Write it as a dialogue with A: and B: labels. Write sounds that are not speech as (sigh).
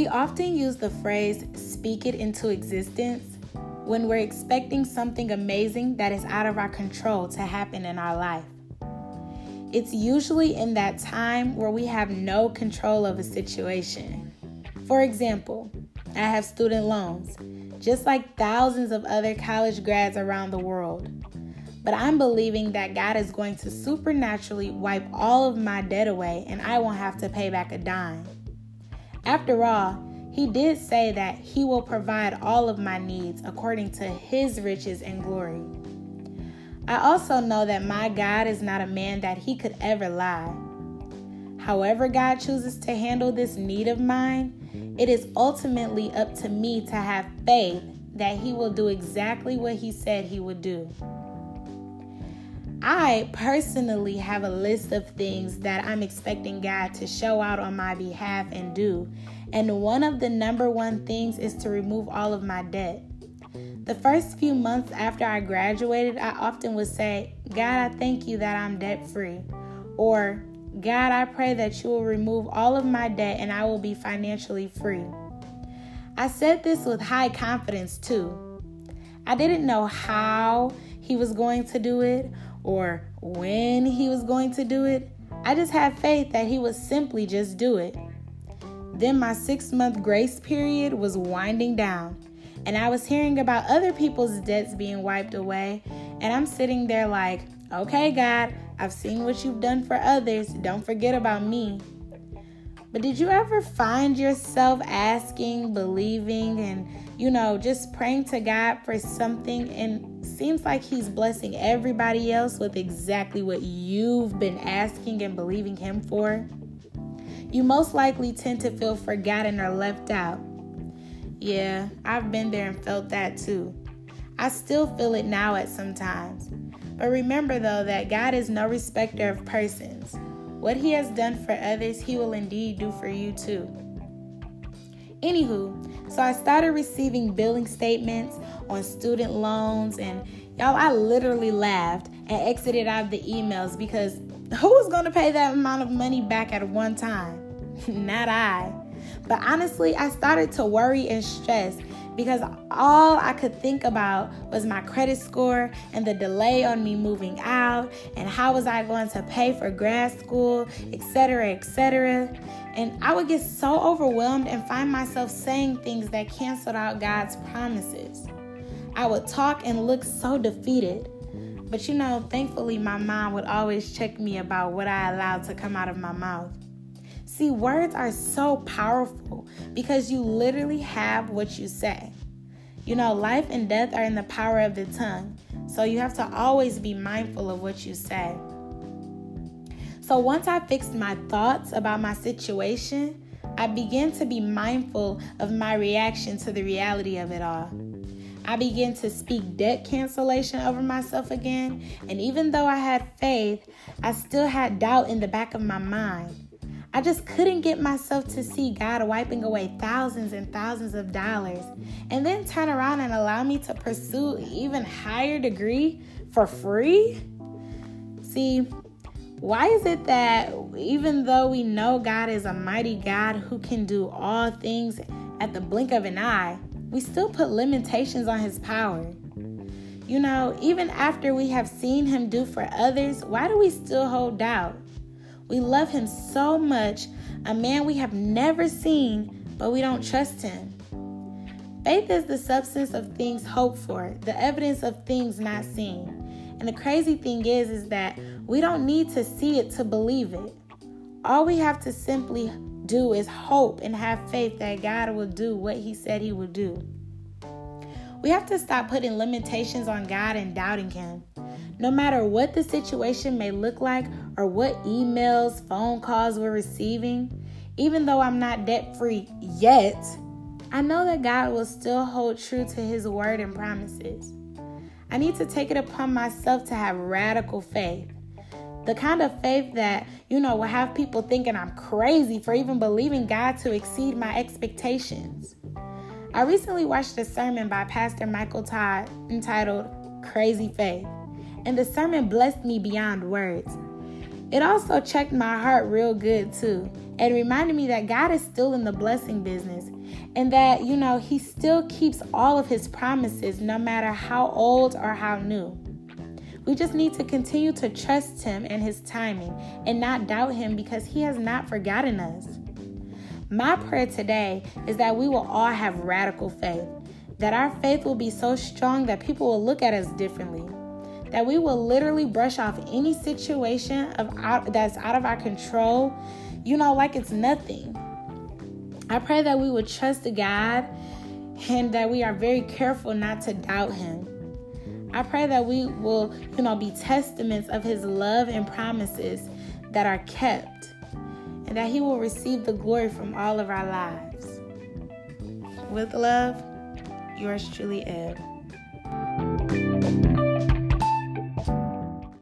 A: We often use the phrase speak it into existence when we're expecting something amazing that is out of our control to happen in our life. It's usually in that time where we have no control of a situation. For example, I have student loans, just like thousands of other college grads around the world. But I'm believing that God is going to supernaturally wipe all of my debt away and I won't have to pay back a dime. After all, He did say that He will provide all of my needs according to His riches and glory. I also know that my God is not a man that He could ever lie. However, God chooses to handle this need of mine, it is ultimately up to me to have faith that He will do exactly what He said He would do. I personally have a list of things that I'm expecting God to show out on my behalf and do. And one of the number one things is to remove all of my debt. The first few months after I graduated, I often would say, God, I thank you that I'm debt free. Or, God, I pray that you will remove all of my debt and I will be financially free. I said this with high confidence too. I didn't know how he was going to do it or when he was going to do it. I just had faith that he would simply just do it. Then my six month grace period was winding down, and I was hearing about other people's debts being wiped away. And I'm sitting there like, okay, God, I've seen what you've done for others. Don't forget about me. But did you ever find yourself asking, believing, and, you know, just praying to God for something and seems like He's blessing everybody else with exactly what you've been asking and believing Him for? You most likely tend to feel forgotten or left out. Yeah, I've been there and felt that too. I still feel it now at some times. But remember though that God is no respecter of persons. What he has done for others, he will indeed do for you too. Anywho, so I started receiving billing statements on student loans, and y'all, I literally laughed and exited out of the emails because who was going to pay that amount of money back at one time? (laughs) Not I. But honestly, I started to worry and stress because all I could think about was my credit score and the delay on me moving out and how was I going to pay for grad school, etc., etc. And I would get so overwhelmed and find myself saying things that canceled out God's promises. I would talk and look so defeated. But you know, thankfully, my mom would always check me about what I allowed to come out of my mouth. See, words are so powerful because you literally have what you say. You know, life and death are in the power of the tongue, so you have to always be mindful of what you say. So once I fixed my thoughts about my situation, I began to be mindful of my reaction to the reality of it all. I began to speak debt cancellation over myself again, and even though I had faith, I still had doubt in the back of my mind. I just couldn't get myself to see God wiping away thousands and thousands of dollars and then turn around and allow me to pursue even higher degree for free. See, why is it that even though we know God is a mighty God who can do all things at the blink of an eye, we still put limitations on his power? You know, even after we have seen him do for others, why do we still hold doubt? We love him so much, a man we have never seen, but we don't trust him. Faith is the substance of things hoped for, the evidence of things not seen. And the crazy thing is is that we don't need to see it to believe it. All we have to simply do is hope and have faith that God will do what he said he would do. We have to stop putting limitations on God and doubting him. No matter what the situation may look like or what emails, phone calls we're receiving, even though I'm not debt free yet, I know that God will still hold true to his word and promises. I need to take it upon myself to have radical faith. The kind of faith that, you know, will have people thinking I'm crazy for even believing God to exceed my expectations. I recently watched a sermon by Pastor Michael Todd entitled Crazy Faith and the sermon blessed me beyond words. It also checked my heart real good too and reminded me that God is still in the blessing business and that, you know, He still keeps all of His promises no matter how old or how new. We just need to continue to trust Him and His timing and not doubt Him because He has not forgotten us. My prayer today is that we will all have radical faith, that our faith will be so strong that people will look at us differently that we will literally brush off any situation of out, that's out of our control, you know, like it's nothing. I pray that we would trust God and that we are very careful not to doubt Him. I pray that we will, you know, be testaments of His love and promises that are kept, and that He will receive the glory from all of our lives. With love, yours truly, Eb.